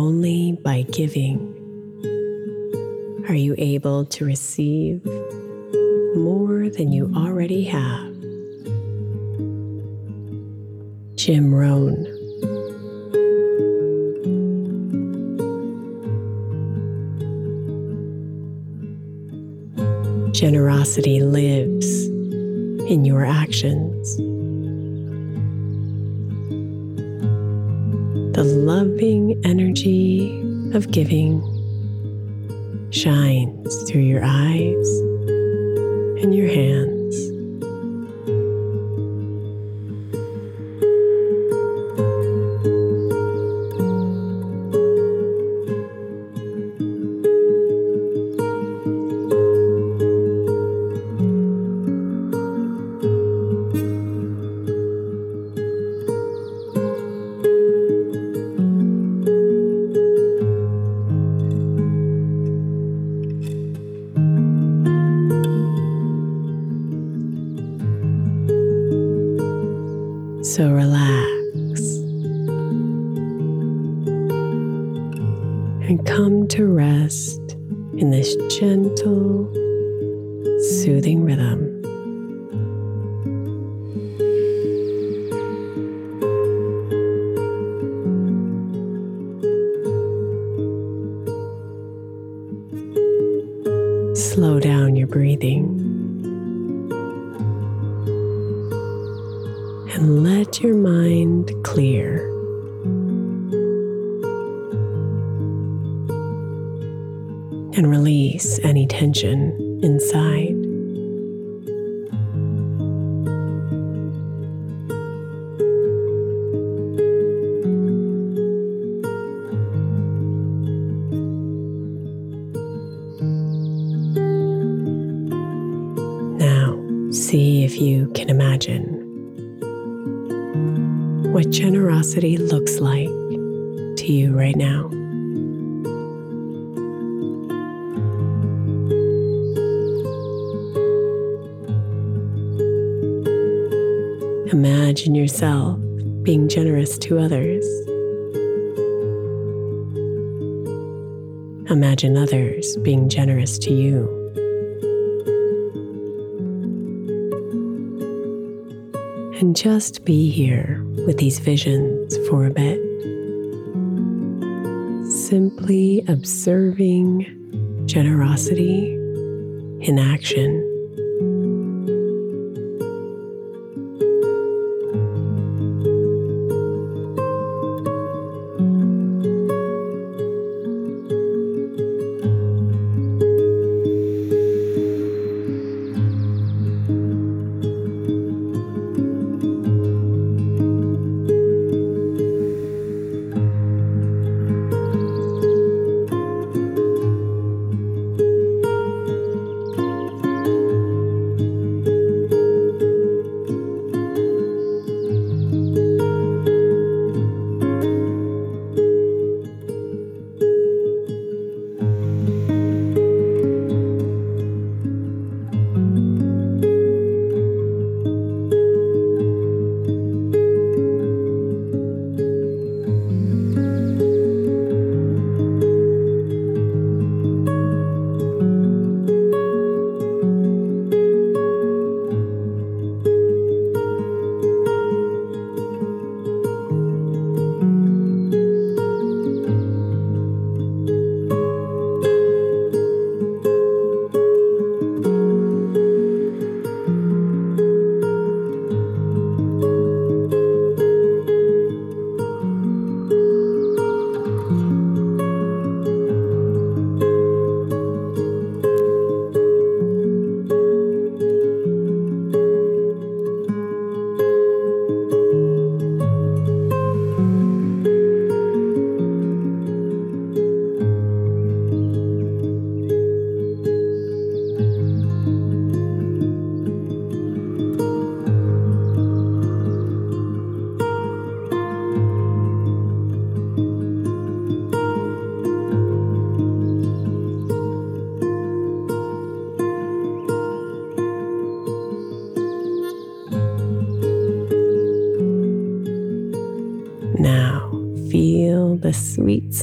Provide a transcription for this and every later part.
Only by giving are you able to receive more than you already have. Jim Rohn. Generosity lives in your actions. The loving energy of giving shines through your eyes and your hands. Gentle, soothing rhythm. Slow down your breathing. and let your mind clear. And release any tension inside. Now, see if you can imagine what generosity looks like to you right now. Imagine yourself being generous to others. Imagine others being generous to you. And just be here with these visions for a bit. Simply observing generosity in action.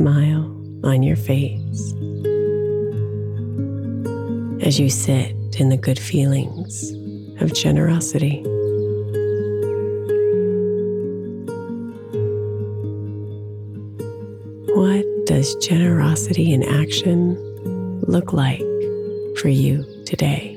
Smile on your face as you sit in the good feelings of generosity. What does generosity in action look like for you today?